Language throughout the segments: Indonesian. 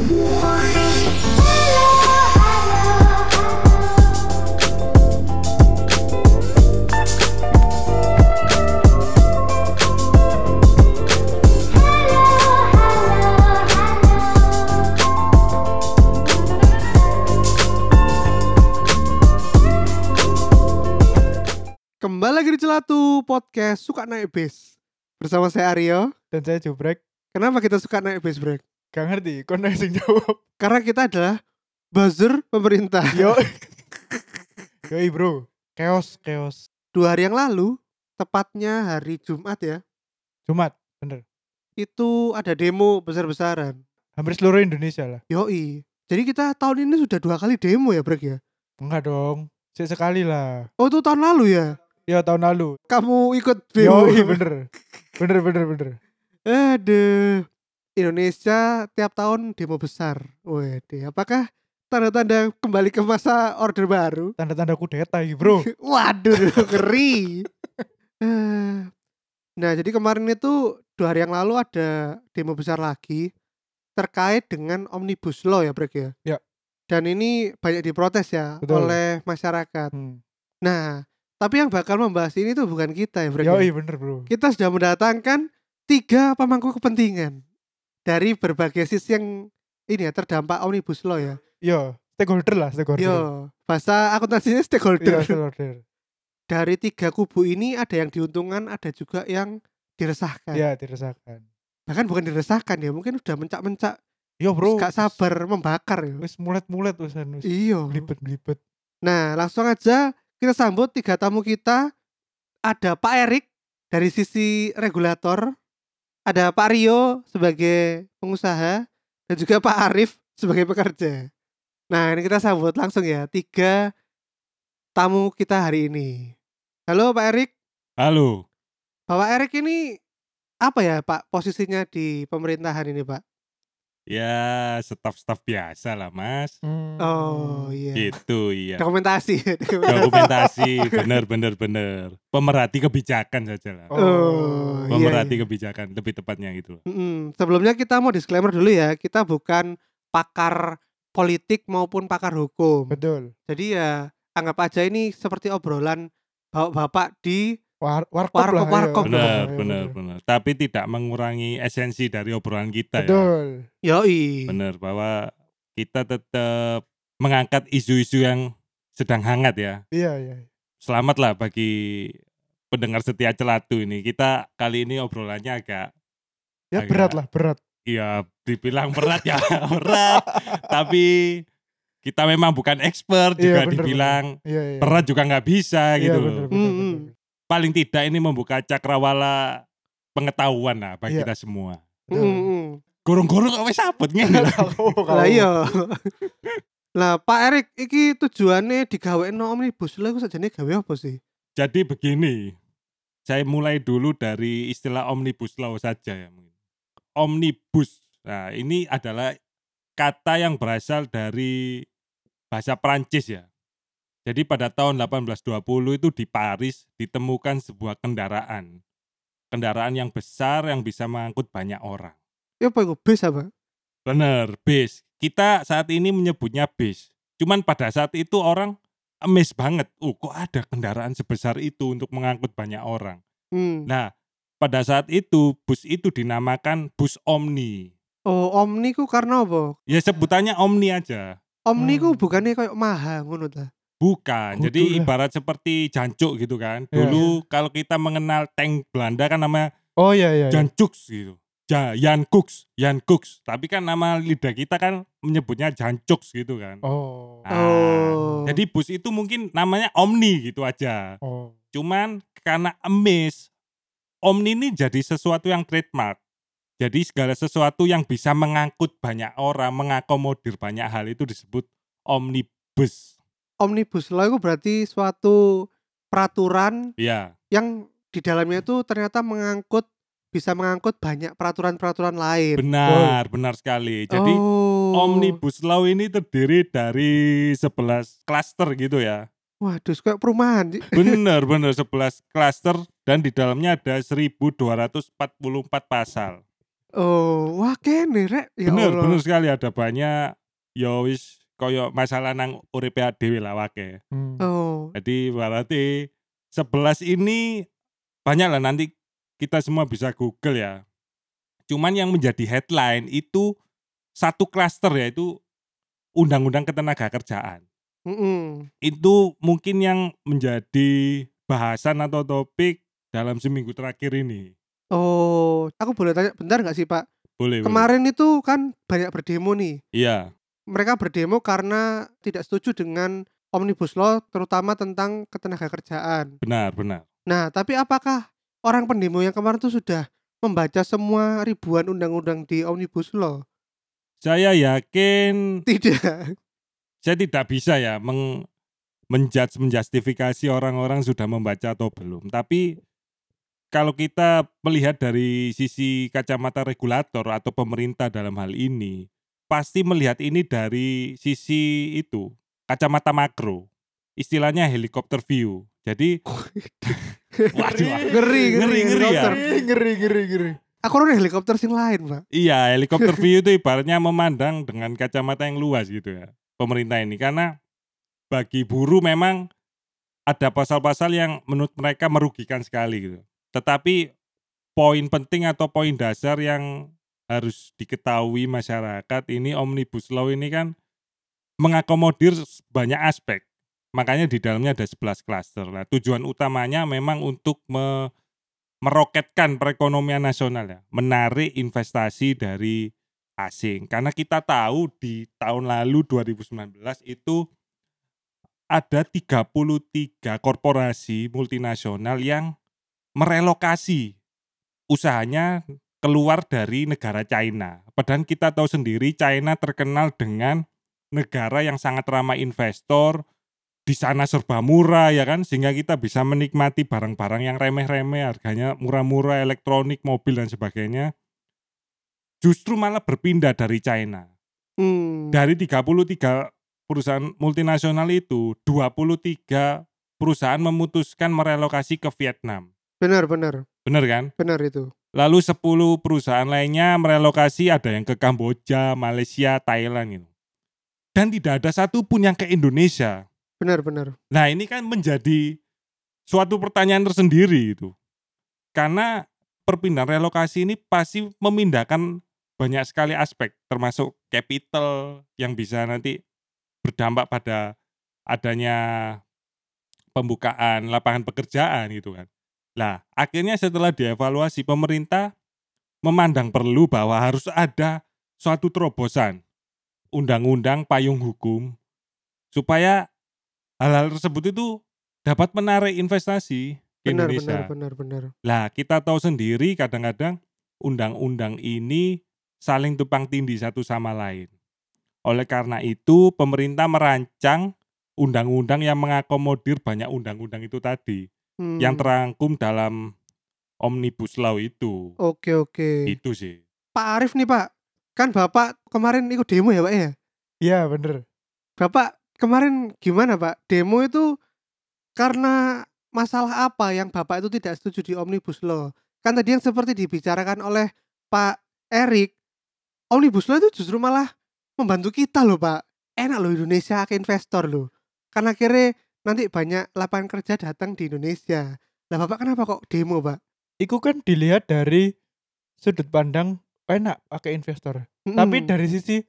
Kembali lagi di Celatu Podcast Suka Naik Bis. Bersama saya Aryo. Dan saya jubrek. Kenapa kita suka naik bis break? Gak ngerti, kok nanya sing jawab? Karena kita adalah buzzer pemerintah. Yo. Yoi bro. Chaos, chaos. Dua hari yang lalu Tepatnya hari Jumat ya. Jumat, bener. Itu ada demo besar-besaran. Hampir seluruh Indonesia lah. Yoi. Jadi kita tahun ini sudah dua kali demo ya break ya? Enggak dong. Sekali lah. Oh itu tahun lalu ya? Ya tahun lalu. Kamu ikut demo? Yoi bener. Bener bener bener. Aduh Indonesia tiap tahun demo besar Wede, apakah tanda-tanda kembali ke masa order baru? Tanda-tanda kudeta ini bro Waduh, ngeri. Eh, nah, jadi kemarin itu dua hari yang lalu ada demo besar lagi terkait dengan omnibus law ya, Brek ya. Ya. Dan ini banyak diprotes ya Betul. oleh masyarakat. hmm. Nah, tapi yang bakal membahas ini tuh bukan kita ya, Brek. ya. Yoi bener bro Kita sudah mendatangkan tiga pemangku kepentingan dari berbagai sisi yang ini ya terdampak omnibus law ya. Yo Stakeholder lah stakeholder Yo, bahasa akuntansinya stakeholder. Iya stakeholder dari tiga kubu ini ada yang diuntungkan, ada juga yang diresahkan. Iya dirasakan Bahkan bukan diresahkan ya, mungkin udah mencak-mencak, Yo bro gak sabar membakar ya. Wis mulet-mulet wis wis Iya. Belibet-belibet Nah, langsung aja kita sambut tiga tamu kita. Ada Pak Erik dari sisi regulator, ada Pak Rio sebagai pengusaha, dan juga Pak Arif sebagai pekerja. Nah, ini kita sambut langsung ya tiga tamu kita hari ini. Halo Pak Erik. Halo, Bapak Erik ini apa ya Pak posisinya di pemerintahan ini Pak? Ya staf-staf biasa lah mas. Hmm. Oh iya. Gitu iya. Dokumentasi. Dokumentasi, bener bener bener. Pemerhati kebijakan saja lah. Oh, iya, Pemerhati iya. kebijakan, lebih tepatnya gitu. Mm-mm. Sebelumnya kita mau disclaimer dulu ya, kita bukan pakar politik maupun pakar hukum. Betul Jadi ya anggap aja ini seperti obrolan bapak-bapak di War warkop Warkop, lah, iya. warkop. Bener Iya, bener bener. Tapi tidak mengurangi esensi dari obrolan kita ya. Betul Yoi. Bener bahwa kita tetap mengangkat isu-isu yang sedang hangat ya. Iya iya Selamatlah bagi pendengar setia celatu ini. Kita kali ini obrolannya agak Ya Agak- berat lah berat Iya, dibilang berat ya berat. Tapi kita memang bukan expert Iya, juga bener, dibilang Iya iya berat juga nggak bisa Iya, gitu. bener, loh. bener, bener. Paling tidak ini membuka cakrawala pengetahuan lah bagi Iya. kita semua. Betul. Mm-mm. Gorong-gorong kok wis sabut ngene. Tahu, Lah iya. Lah Pak Erik iki tujuannya digawe omnibus law iku sajane gawe apa sih? Jadi begini, saya mulai dulu dari istilah omnibus law saja ya. mungkin. Omnibus. Nah, ini adalah kata yang berasal dari bahasa Prancis ya. Jadi pada tahun 1820 itu di Paris ditemukan sebuah kendaraan. Kendaraan yang besar yang bisa mengangkut banyak orang. Ya apa iku bis apa? Bener, bis. Kita saat ini menyebutnya bis. Cuman pada saat itu orang amazed banget. Oh, kok ada kendaraan sebesar itu untuk mengangkut banyak orang. Hmm. Nah, pada saat itu bus itu dinamakan bus Omni. Oh, Omni ku karena apa? Ya sebutannya Omni aja. Omni ku Hmm. bukannya kayak maha ngono ta. Bukan. Kudu Jadi lah. ibarat seperti jancuk gitu kan. Iya. Dulu kalau kita mengenal tank Belanda kan namanya Oh iya iya iya. Jancuks gitu. Ja, Jan Koeks, Jan Koeks. Tapi kan nama lidah kita kan menyebutnya Jancuks gitu kan. Oh Nah, Oh. Jadi bus itu mungkin namanya Omni gitu aja. Oh Cuman karena emis, Omni ini jadi sesuatu yang trademark. Jadi segala sesuatu yang bisa mengangkut banyak orang, mengakomodir banyak hal itu disebut omnibus. Omnibus law itu berarti suatu peraturan Ya, yang di dalamnya itu ternyata mengangkut bisa mengangkut banyak peraturan-peraturan lain. benar, benar sekali. Jadi oh. omnibus law ini terdiri dari 11 klaster gitu ya. Waduh, kayak perumahan. sih. Bener, bener 11 klaster dan di dalamnya ada 1244 pasal. Oh, wah kene rek. Ya bener Allah. bener sekali ada banyak ya wis koyo masalah nang uripe dhewe lah wake. Hmm. Oh, Jadi berarti 11 ini banyak lah nanti kita semua bisa Google ya. Cuman yang menjadi headline itu satu klaster yaitu undang-undang ketenaga kerjaan. mm-mm. Itu mungkin yang menjadi bahasan atau topik dalam seminggu terakhir ini. Oh, aku boleh tanya bentar nggak sih Pak? Boleh. boleh. Kemarin itu kan banyak berdemo nih. Iya, Mereka berdemo karena tidak setuju dengan omnibus law, terutama tentang ketenaga kerjaan. benar benar. Nah, tapi apakah orang pendemo yang kemarin itu sudah membaca semua ribuan undang-undang di omnibus law? Saya yakin Tidak. saya tidak bisa ya meng menjudge menjustifikasi orang-orang sudah membaca atau belum. Tapi kalau kita melihat dari sisi kacamata regulator atau pemerintah dalam hal ini, pasti melihat ini dari sisi itu kacamata makro. Istilahnya helikopter view. Jadi waduh, Ngeri, ngeri, Ngeri, ngeri ya. Ngeri, ngeri, ngeri. Aku ada helikopter sing lain, Pak. Iya, helikopter view itu ibaratnya memandang dengan kacamata yang luas gitu ya. Pemerintah ini karena bagi buruh memang ada pasal-pasal yang menurut mereka merugikan sekali gitu. Tetapi poin penting atau poin dasar yang harus diketahui masyarakat ini omnibus law ini kan mengakomodir banyak aspek. Makanya di dalamnya ada 11 klaster. Nah, tujuan utamanya memang untuk me- meroketkan perekonomian nasional ya, menarik investasi dari asing. Karena kita tahu di tahun lalu 2019 itu ada 33 korporasi multinasional yang merelokasi usahanya keluar dari negara China. Padahal kita tahu sendiri China terkenal dengan negara yang sangat ramah investor, di sana serba murah ya kan sehingga kita bisa menikmati barang-barang yang remeh-remeh harganya murah-murah elektronik mobil dan sebagainya justru malah berpindah dari China Hmm. dari 33 perusahaan multinasional itu 23 perusahaan memutuskan merelokasi ke Vietnam Benar, benar. bener kan Benar itu. Lalu 10 perusahaan lainnya merelokasi ada yang ke Kamboja Malaysia Thailand gitu dan tidak ada satupun yang ke Indonesia Benar, benar. Nah ini kan menjadi suatu pertanyaan tersendiri itu. Karena perpindahan relokasi ini pasti memindahkan banyak sekali aspek termasuk capital yang bisa nanti berdampak pada adanya pembukaan lapangan pekerjaan gitu kan. Nah akhirnya setelah dievaluasi pemerintah memandang perlu bahwa harus ada suatu terobosan undang-undang payung hukum supaya hal-hal tersebut itu dapat menarik investasi ke Benar, Indonesia. benar, benar, benar. Lah kita tahu sendiri kadang-kadang undang-undang ini saling tumpang tindih satu sama lain. Oleh karena itu pemerintah merancang undang-undang yang mengakomodir banyak undang-undang itu tadi Hmm. yang terangkum dalam omnibus law itu. Oke, oke. Itu sih. Pak Arif nih, Pak. Kan Bapak kemarin ikut demo ya, Pak ya? Iya, bener. Bapak kemarin gimana, Pak? Demo itu karena masalah apa yang Bapak itu tidak setuju di Omnibus Law? Kan tadi yang seperti dibicarakan oleh Pak Erik, Omnibus Law itu justru malah membantu kita loh, Pak. Enak loh Indonesia ke investor loh. Karena akhirnya nanti banyak lapangan kerja datang di Indonesia. Lah Bapak kenapa kok demo, Pak? Iku kan dilihat dari sudut pandang enak pakai investor. Tapi Mm-mm. dari sisi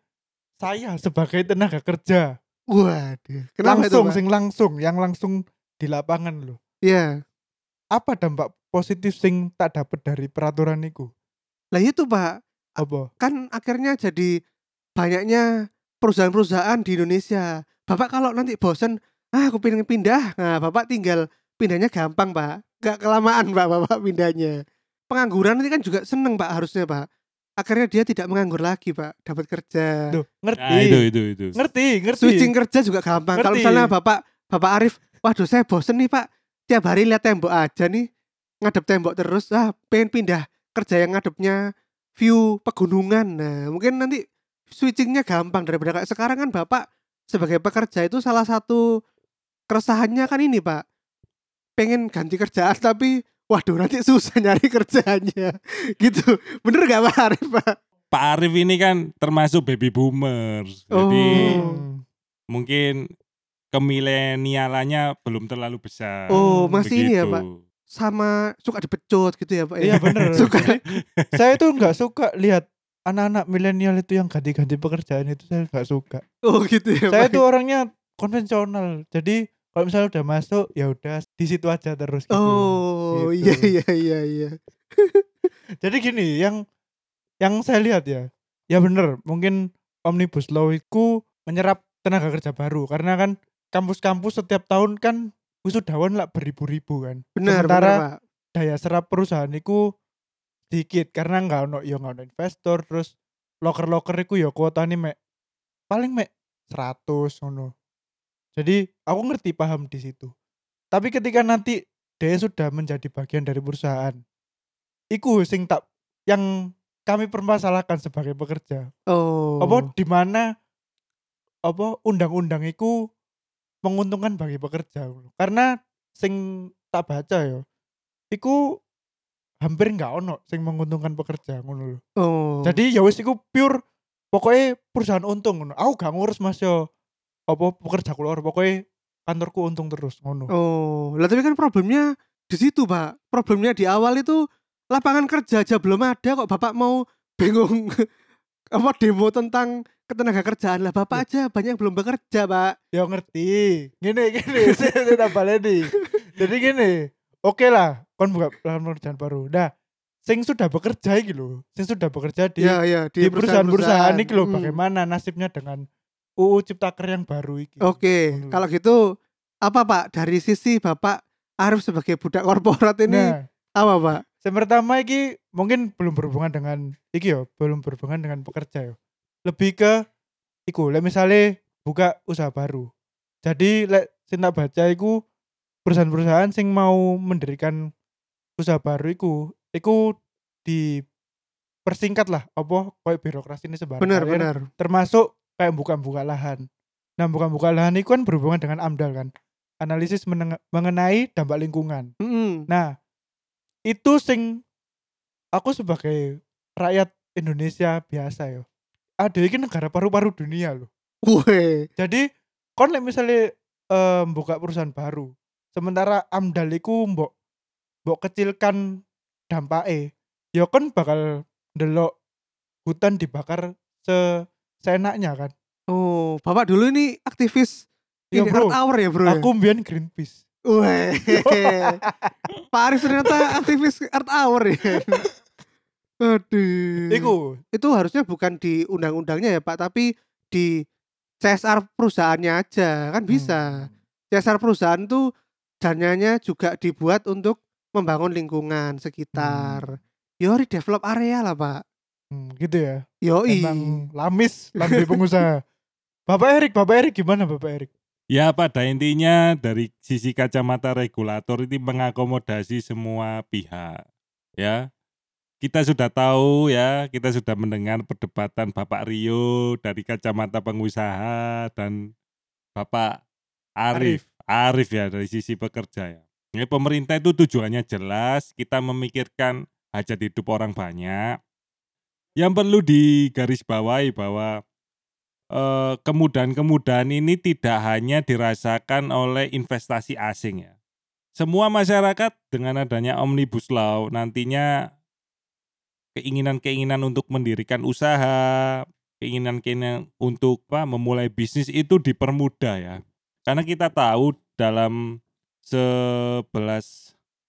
saya sebagai tenaga kerja Waduh, kenapa langsung itu, Pak? sing langsung yang langsung di lapangan loh. Iya. Apa dampak positif sing tak dapat dari peraturan itu? Lah itu, Pak. Apa? kan akhirnya jadi banyaknya perusahaan-perusahaan di Indonesia. Bapak kalau nanti bosen, ah aku pengen pindah, nah bapak tinggal pindahnya gampang pak, gak kelamaan pak bapak pindahnya. Pengangguran nanti kan juga seneng pak harusnya pak. Akhirnya dia tidak menganggur lagi pak, dapat kerja. Loh, ngerti. Nah, itu itu itu. Ngerti, ngerti. Switching kerja juga gampang. Kalau misalnya bapak bapak Arif, waduh saya bosen nih pak, tiap hari lihat tembok aja nih, ngadep tembok terus, ah pengen pindah kerja yang ngadepnya view pegunungan. Nah mungkin nanti switchingnya gampang daripada kayak sekarang kan bapak sebagai pekerja itu salah satu keresahannya kan ini pak, pengen ganti kerjaan tapi waduh nanti susah nyari kerjanya gitu bener gak Pak Arif Pak Pak Arif ini kan termasuk baby boomers. Jadi Oh. Hmm. mungkin kemilenialannya belum terlalu besar. Oh, masih ini ya, Begitu. Pak? sama suka dipecut gitu ya Pak ya? Iya bener. suka saya tuh nggak suka lihat anak-anak milenial itu yang ganti-ganti pekerjaan itu saya nggak suka. oh gitu ya saya Pak tuh orangnya konvensional. Jadi kalau misalnya udah masuk ya udah di situ aja terus gitu. oh Gitu. iya iya iya iya Jadi gini, yang yang saya lihat ya, ya bener, mungkin omnibus law itu menyerap tenaga kerja baru karena kan kampus-kampus setiap tahun kan wisudawan lah beribu-ribu kan. benar Sementara benar Pak daya serap perusahaan itu sedikit karena nggak ono ya nggak ono investor terus loker-loker itu ya kuotanya mek paling mek 100 ngono. Jadi aku ngerti paham di situ. Tapi ketika nanti dia sudah menjadi bagian dari perusahaan, iku sing tak yang kami permasalahkan sebagai pekerja. oh Apa di mana apa undang-undang itu menguntungkan bagi pekerja. Karena sing tak baca ya, iku hampir nggak ono sing menguntungkan pekerja ngono lho. oh Jadi ya wis iku pure pokoknya perusahaan untung ngono. Aku gak ngurus Mas yo apa pekerja keluar pokoknya kantorku untung terus ngono. Oh, lah tapi kan problemnya di situ, Pak. Problemnya di awal itu lapangan kerja aja belum ada kok Bapak mau bingung apa demo tentang ketenaga kerjaan lah Bapak aja banyak yang belum bekerja, Pak. Ya ngerti. Gini gini saya tak baleni. Jadi gini, oke lah kon buka lapangan pekerjaan baru. Nah, sing sudah bekerja iki lho, sing sudah bekerja di ya, ya, di perusahaan-perusahaan iki lho Hmm. bagaimana nasibnya dengan UU Ciptaker yang baru iki. Oke, lho. kalau gitu apa Pak dari sisi Bapak Arif sebagai budak korporat ini Nah, apa, Pak? yang pertama iki mungkin belum berhubungan dengan iki yo, belum berhubungan dengan pekerja yo. Lebih ke iku, lek misalnya buka usaha baru. Jadi lek sing tak baca iku perusahaan-perusahaan sing mau mendirikan usaha baru iku, iku dipersingkat lah apa koyo birokrasi ini sebarang Benar, benar. termasuk kayak buka-buka lahan. Nah, buka-buka lahan itu kan berhubungan dengan AMDAL kan. Analisis mengenai dampak lingkungan. Mm-mm. Nah, itu sing aku sebagai rakyat Indonesia biasa yo. Ada ini negara paru-paru dunia loh. Weh, Jadi kon misalnya em, buka perusahaan baru, sementara AMDAL iku mbok mbok kecilkan dampaknya, ya kon bakal delok hutan dibakar se seenaknya kan. Oh, Bapak dulu ini aktivis Ya, ini bro. Earth Hour ya, Bro? ya? Aku mbiyen Greenpeace. Weh. Pak Arif ternyata aktivis Earth Hour ya. Aduh. Iku Itu harusnya bukan di undang-undangnya ya, Pak, tapi di CSR perusahaannya aja. Kan bisa. Hmm. CSR perusahaan tuh dananya juga dibuat untuk membangun lingkungan sekitar. Yo develop area lah, Pak. Hmm, gitu ya. Yoi. Emang lamis lambe pengusaha. Bapak Erik, Bapak Erik gimana Bapak Erik? Ya pada intinya dari sisi kacamata regulator ini mengakomodasi semua pihak. Ya. Kita sudah tahu ya, kita sudah mendengar perdebatan Bapak Rio dari kacamata pengusaha dan Bapak Arif. Arif ya dari sisi pekerja ya. Ini pemerintah itu tujuannya jelas, kita memikirkan hajat hidup orang banyak. Yang perlu digarisbawahi bahwa eh, kemudahan-kemudahan ini tidak hanya dirasakan oleh investasi asing ya. Semua masyarakat dengan adanya Omnibus Law nantinya keinginan-keinginan untuk mendirikan usaha, keinginan-keinginan untuk apa, memulai bisnis itu dipermudah ya. Karena kita tahu dalam 11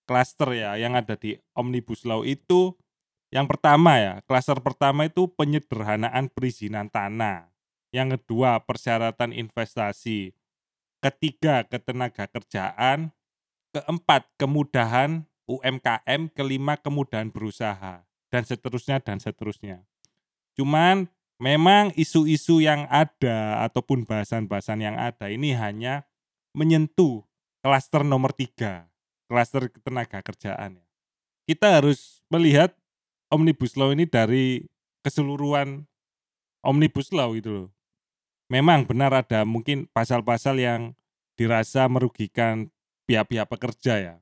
klaster ya yang ada di Omnibus Law itu yang pertama ya, klaster pertama itu penyederhanaan perizinan tanah. Yang kedua, persyaratan investasi. Ketiga, ketenaga kerjaan. Keempat, kemudahan UMKM. Kelima, kemudahan berusaha. Dan seterusnya, dan seterusnya. Cuman memang isu-isu yang ada ataupun bahasan-bahasan yang ada ini hanya menyentuh klaster nomor tiga. Klaster ketenaga kerjaan. ya. Kita harus melihat Omnibus Law ini dari keseluruhan Omnibus Law gitu loh. Memang benar ada mungkin pasal-pasal yang dirasa merugikan pihak-pihak pekerja ya.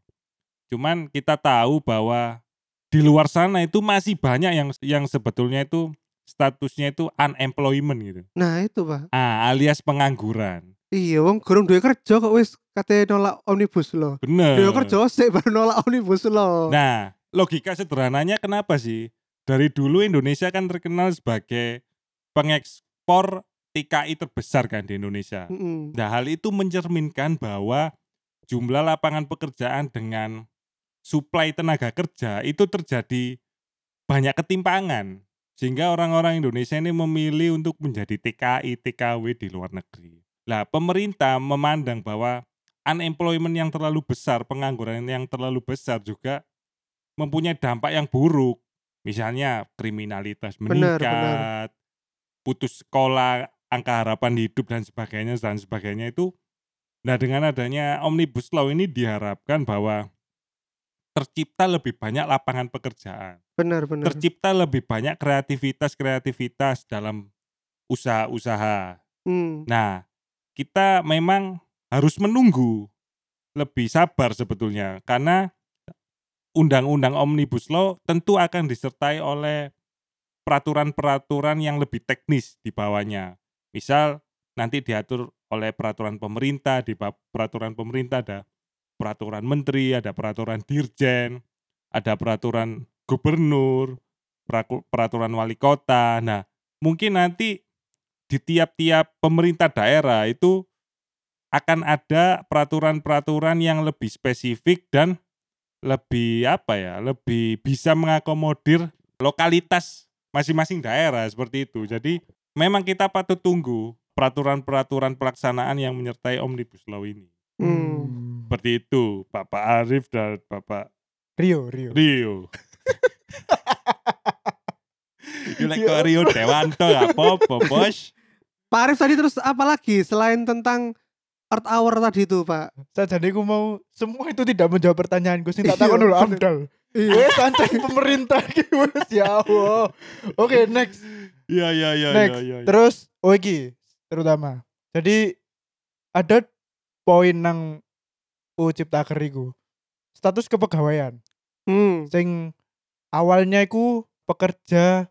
Cuman kita tahu bahwa di luar sana itu masih banyak yang yang sebetulnya itu statusnya itu unemployment gitu. Nah itu pak. Ah, alias pengangguran. Iya, wong gurung duwe kerja kok wis kate nolak omnibus law. Bener. Duwe kerja sik baru nolak omnibus law. Nah, logika sederhananya kenapa sih? Dari dulu Indonesia kan terkenal sebagai pengekspor TKI terbesar kan di Indonesia. Mm-mm. Nah, hal itu mencerminkan bahwa jumlah lapangan pekerjaan dengan suplai tenaga kerja itu terjadi banyak ketimpangan. Sehingga orang-orang Indonesia ini memilih untuk menjadi TKI, TKW di luar negeri. Nah, pemerintah memandang bahwa unemployment yang terlalu besar, pengangguran yang terlalu besar juga mempunyai dampak yang buruk. Misalnya kriminalitas Benar, meningkat, putus sekolah, angka harapan hidup dan sebagainya dan sebagainya itu. Nah, dengan adanya Omnibus Law ini diharapkan bahwa tercipta lebih banyak lapangan pekerjaan, Benar benar. tercipta lebih banyak kreativitas-kreativitas dalam usaha-usaha. Hmm. Nah, kita memang harus menunggu lebih sabar sebetulnya karena undang-undang Omnibus Law tentu akan disertai oleh peraturan-peraturan yang lebih teknis di bawahnya. Misal nanti diatur oleh peraturan pemerintah, di peraturan pemerintah ada peraturan menteri, ada peraturan dirjen, ada peraturan gubernur, peraturan wali kota. Nah, mungkin nanti di tiap-tiap pemerintah daerah itu akan ada peraturan-peraturan yang lebih spesifik dan lebih apa ya, lebih bisa mengakomodir lokalitas masing-masing daerah seperti itu. Jadi memang kita patut tunggu peraturan-peraturan pelaksanaan yang menyertai Omnibus Law ini. Hmm. Seperti itu, Bapak Arif dan Bapak Rio, Rio. Rio. Kok Rio Dewanto apa-apa, bos. Pak Arif tadi terus apa lagi selain tentang Earth Hour tadi itu pak? Saja aku mau semua itu tidak menjawab pertanyaanku sih tak Iya, takon dulu. Amdal. Iya. Wes sancang pemerintah ki wes ya Allah. Oke, next. Iya, iya, iya, Next. iya, iya. Terus oh iki terutama. Jadi ada poin nang UU Ciptaker iku. Status kepegawaian. Hmm. Sing awalnya iku pekerja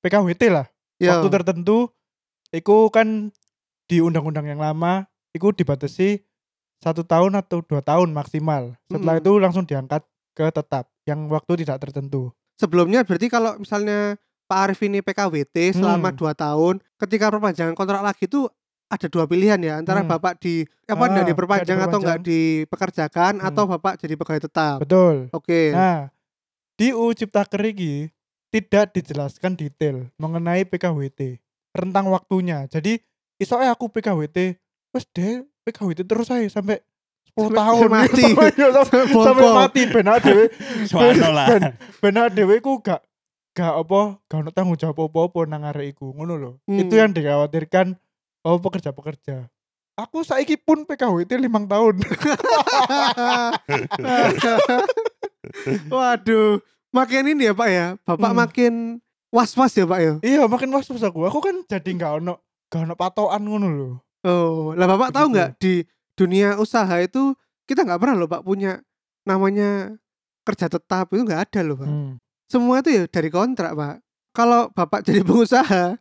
PKWT lah. Ya. Waktu tertentu iku kan di undang-undang yang lama iku dibatasi satu tahun atau dua tahun maksimal. Setelah Mm-mm. itu langsung diangkat ke tetap yang waktu tidak tertentu. Sebelumnya berarti kalau misalnya Pak Arif ini PKWT selama Hmm. 2 tahun, ketika perpanjangan kontrak lagi itu ada dua pilihan ya antara Hmm. bapak di apa Ah, diperpanjang atau nggak dipekerjakan Hmm. atau bapak jadi pegawai tetap. Betul. Oke. Nah, di UU Ciptaker iki tidak dijelaskan detail mengenai PKWT, rentang waktunya. Jadi isoke aku PKWT, wes deh PKWT terus saya sampai 10 Sampai- tahun mati. Sampai, mati ben dhewe Soalnya lah. ben ben dhewe ku gak gak apa gak ono tanggung jawab apa-apa nang arek iku ngono lho. Hmm. Itu yang dikhawatirkan oh pekerja-pekerja. Aku saiki pun PKWT limang tahun. Waduh, makin ini ya Pak ya. Bapak Hmm. makin was-was ya Pak ya. iya, makin was-was aku. Aku kan jadi gak ono gak ono patokan ngono lho. Oh, lah Bapak tahu Begitu. nggak di dunia usaha itu kita nggak pernah loh Pak punya namanya kerja tetap itu nggak ada loh Pak. Hmm. Semua itu ya dari kontrak Pak. Kalau Bapak jadi pengusaha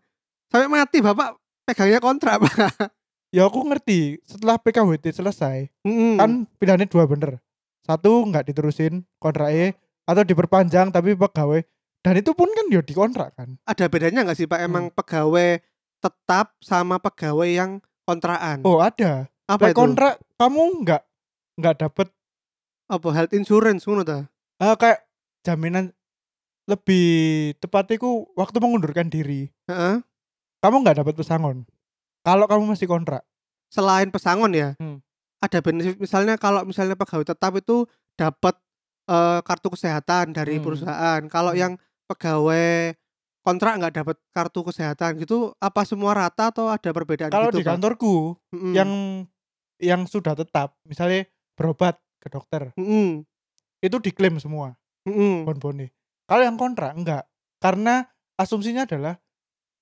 sampai mati Bapak pegangnya kontrak Pak. Ya aku ngerti, setelah PKWT selesai, Mm-mm. kan pilihannya dua bener. Satu nggak diterusin kontraknya atau diperpanjang tapi pegawai dan itu pun kan ya dikontrak kan. ada bedanya nggak sih Pak emang pegawai tetap sama pegawai yang kontrakan? Oh ada. apa Lek itu? kontrak kamu nggak nggak dapet Apa health insurance ngono ta? eh, kayak jaminan lebih tepatnya ku waktu mengundurkan diri. Heeh. Kamu nggak dapat pesangon. Kalau kamu masih kontrak. Selain pesangon ya. Hmm. Ada benefit misalnya kalau misalnya pegawai tetap itu dapat eh, kartu kesehatan dari Hmm. perusahaan. Kalau Hmm. yang pegawai kontrak nggak dapat kartu kesehatan gitu apa semua rata atau ada perbedaan Kalau gitu di kantorku Mm-mm. yang yang sudah tetap, misalnya berobat ke dokter, Mm-mm. itu diklaim semua. Mm-mm. bon-bone. Kalau yang kontrak enggak. Karena asumsinya adalah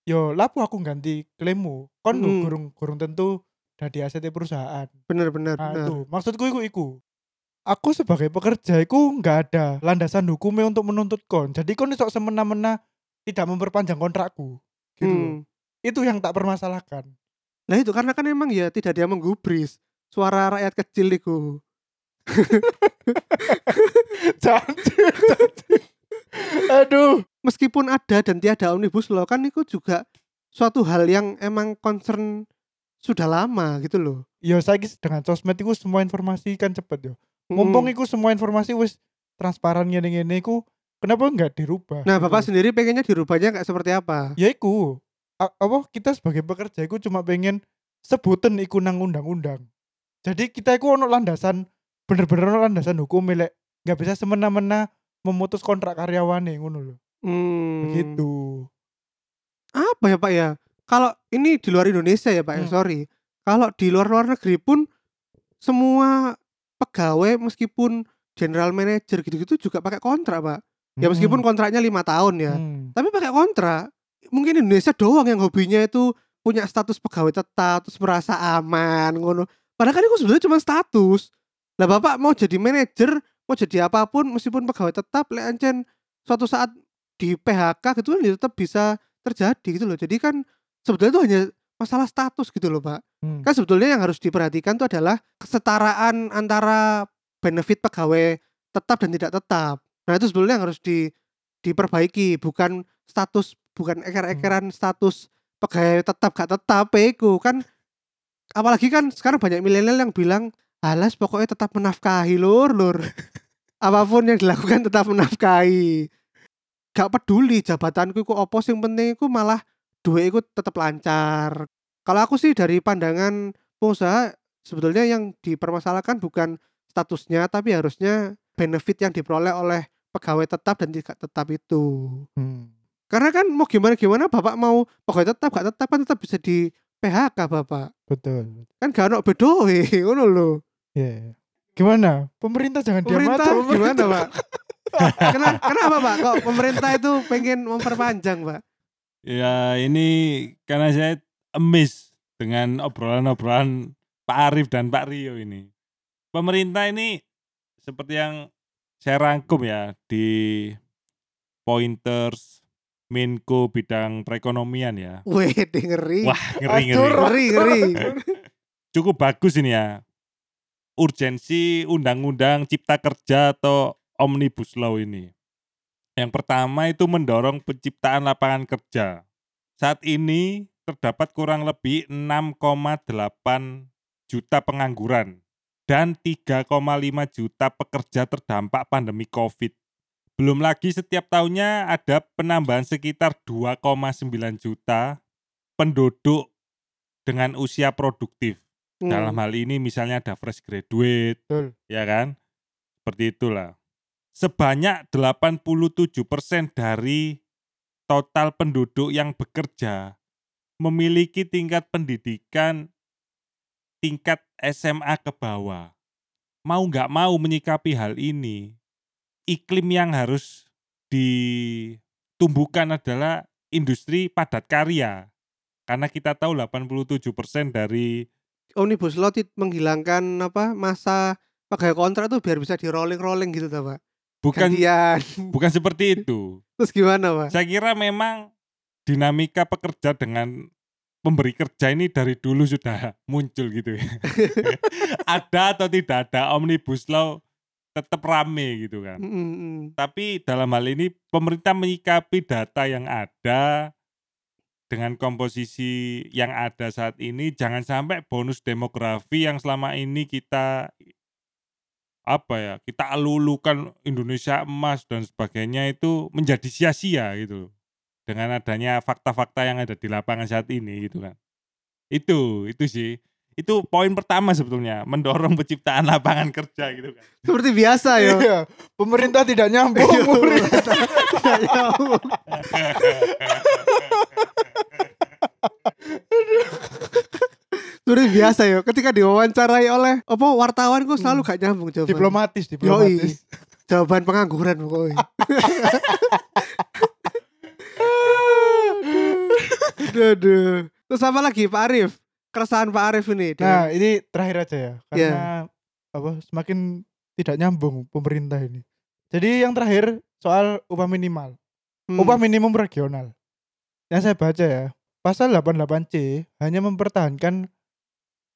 yo lapo aku ganti klaimmu. Kon Mm. gurung gurung tentu dari ACT perusahaan. bener bener Nah, bener. itu maksudku iku iku. aku sebagai pekerja itu nggak ada landasan hukumnya untuk menuntut kon. Jadi kon iso semena-mena tidak memperpanjang kontrakku. Gitu. Hmm. Itu yang tak permasalahkan. Nah itu karena kan emang ya tidak yang menggubris suara rakyat kecil itu. Janji, janji. Aduh. Meskipun ada dan tiada omnibus law kan itu juga suatu hal yang emang concern sudah lama gitu loh. Ya saya dengan sosmed itu semua informasi kan cepet yo. Hmm. Mumpung iku semua informasi wis transparan ngene-ngene iku kenapa nggak dirubah? Nah gitu bapak loh. sendiri pengennya dirubahnya kayak seperti apa? ya iku A- apa kita sebagai pekerja iku cuma pengen sebutan iku nang undang-undang jadi kita iku ono landasan bener-bener ono landasan hukum milik nggak bisa semena-mena memutus kontrak karyawan ngono loh Hmm. begitu Apa ya pak ya? Kalau ini di luar Indonesia ya pak ya Hmm. sorry. Kalau di luar-luar negeri pun semua pegawai meskipun general manager gitu-gitu juga pakai kontrak pak. Ya meskipun kontraknya lima tahun ya. Hmm. tapi pakai kontrak mungkin Indonesia doang yang hobinya itu punya status pegawai tetap terus merasa aman ngono padahal kan itu sebenarnya cuma status lah bapak mau jadi manajer mau jadi apa pun meskipun pegawai tetap lek ancen suatu saat di PHK gitu kan ya tetap bisa terjadi gitu loh jadi kan sebetulnya itu hanya masalah status gitu loh pak Hmm. kan sebetulnya yang harus diperhatikan itu adalah kesetaraan antara benefit pegawai tetap dan tidak tetap. Nah itu sebetulnya yang harus di diperbaiki bukan status bukan eker-ekeran status pegawai tetap gak tetap itu kan apalagi kan sekarang banyak milenial yang bilang alas pokoknya tetap menafkahi lur lur. Apa pun yang dilakukan tetap menafkahi. Gak peduli jabatanku iku opo sing penting iku malah duit iku tetap lancar. Kalau aku sih dari pandangan pengusaha sebetulnya yang dipermasalahkan bukan statusnya tapi harusnya benefit yang diperoleh oleh pegawai tetap dan tidak tetap itu. Hmm. Karena kan mau gimana gimana bapak mau pegawai tetap gak tetap kan tetap bisa di PHK bapak. betul Kan gak ono bedoe ngono lho. ya gimana pemerintah jangan diam Pemerintah aja gimana pak? kenapa, kenapa pak? Kok pemerintah itu pengen memperpanjang pak? Ya ini karena saya emis dengan obrolan-obrolan Pak Arif dan Pak Rio ini. Pemerintah ini seperti yang saya rangkum ya di pointers Menko bidang perekonomian ya. Wih ngeri. Wah ngeri ngeri. Ngeri ngeri. Cukup bagus ini ya. Urgensi undang-undang cipta kerja atau omnibus law ini. Yang pertama itu mendorong penciptaan lapangan kerja. Saat ini terdapat kurang lebih 6,8 juta pengangguran dan 3,5 juta pekerja terdampak pandemi Covid. Belum lagi setiap tahunnya ada penambahan sekitar 2,9 juta penduduk dengan usia produktif. Hmm. Dalam hal ini misalnya ada fresh graduate, betul ya kan? Seperti itulah. Sebanyak 87% dari total penduduk yang bekerja memiliki tingkat pendidikan tingkat SMA ke bawah. Mau nggak mau menyikapi hal ini, iklim yang harus ditumbuhkan adalah industri padat karya. Karena kita tahu 87% dari omnibus law menghilangkan apa masa pegawai kontrak tuh biar bisa di rolling rolling gitu ta pak bukan gantian bukan seperti itu. terus gimana pak Saya kira memang dinamika pekerja dengan pemberi kerja ini dari dulu sudah muncul gitu ya. ada atau tidak ada omnibus law tetap rame gitu kan. Mm, mm, mm. Tapi dalam hal ini pemerintah menyikapi data yang ada dengan komposisi yang ada saat ini jangan sampai bonus demografi yang selama ini kita apa ya kita alulukan Indonesia emas dan sebagainya itu menjadi sia-sia gitu. Dengan adanya fakta-fakta yang ada di lapangan saat ini gitu kan itu itu sih itu poin pertama sebetulnya mendorong penciptaan lapangan kerja gitu kan seperti biasa ya Iya, pemerintah tidak nyambung. pemerintah. seperti biasa ya ketika diwawancarai oleh apa wartawan kok selalu gak nyambung jawaban diplomatis, Yoi. diplomatis. jawaban pengangguran pokoknya aduh, terus apa lagi Pak Arif keresahan Pak Arif ini Nah, dengan- ini terakhir aja ya. Karena Iya. apa semakin tidak nyambung pemerintah ini. Jadi yang terakhir soal upah minimal. Hmm. Upah minimum regional. Yang saya baca ya, pasal 88C hanya mempertahankan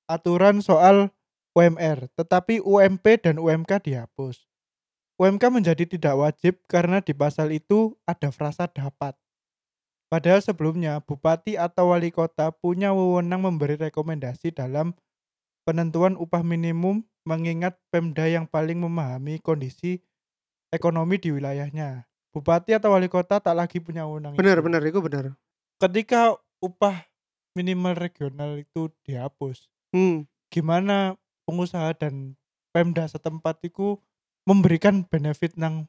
aturan soal UMR, tetapi UMP dan UMK dihapus. UMK menjadi tidak wajib karena di pasal itu ada frasa dapat. Padahal sebelumnya bupati atau wali kota punya wewenang memberi rekomendasi dalam penentuan upah minimum mengingat Pemda yang paling memahami kondisi ekonomi di wilayahnya. Bupati atau wali kota tak lagi punya wewenang bener itu bener itu bener ketika upah minimal regional itu dihapus, hmm. gimana pengusaha dan Pemda setempat itu memberikan benefit nang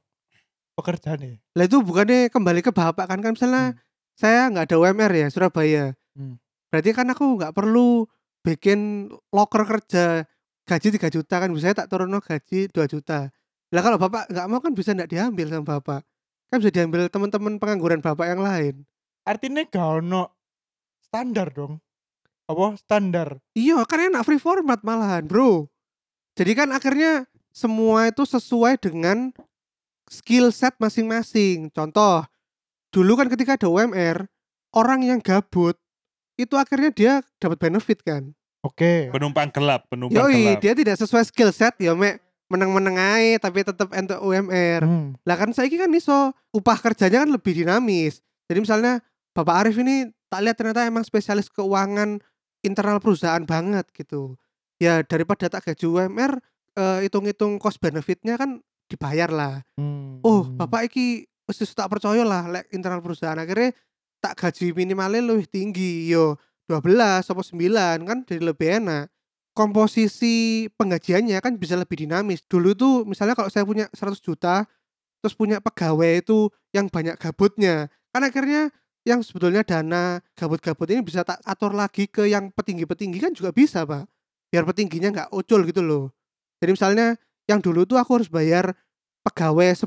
pekerjaan ya? lah itu bukannya kembali ke bapak kan kan misalnya Hmm. Saya nggak ada UMR ya Surabaya Hmm. berarti kan aku nggak perlu bikin loker kerja gaji 3 juta kan bisa tak turun gaji 2 juta lah kalau bapak nggak mau kan bisa nggak diambil sama bapak kan bisa diambil teman-teman pengangguran bapak yang lain Artinya gak ono standar dong. Apa standar? iya kan enak free format malahan bro jadi kan akhirnya semua itu sesuai dengan skill set masing-masing contoh dulu kan ketika ada UMR orang yang gabut itu akhirnya dia dapat benefit kan Oke. Penumpang gelap, penumpang Yoi, gelap. dia tidak sesuai skill set ya mek meneng-meneng ae tapi tetap entuk UMR. Hmm. Lah kan saya kan iso upah kerjanya kan lebih dinamis. Jadi misalnya Bapak Arif ini tak lihat ternyata emang spesialis keuangan internal perusahaan banget gitu. Ya daripada tak gaji UMR eh, hitung-hitung cost benefitnya kan dibayar lah. Hmm. Oh, Bapak iki wis tak percaya lah lek internal perusahaan. Akhirnya tak gaji minimalnya lebih tinggi yo 12 atau 9 kan jadi lebih enak. Komposisi penggajiannya kan bisa lebih dinamis. Dulu tuh misalnya kalau saya punya 100 juta terus punya pegawai itu yang banyak gabutnya kan akhirnya yang sebetulnya dana gabut-gabut ini bisa tak atur lagi ke yang petinggi-petinggi kan juga bisa pak. Biar petingginya nggak ucul gitu loh. Jadi misalnya yang dulu tuh aku harus bayar pegawai 10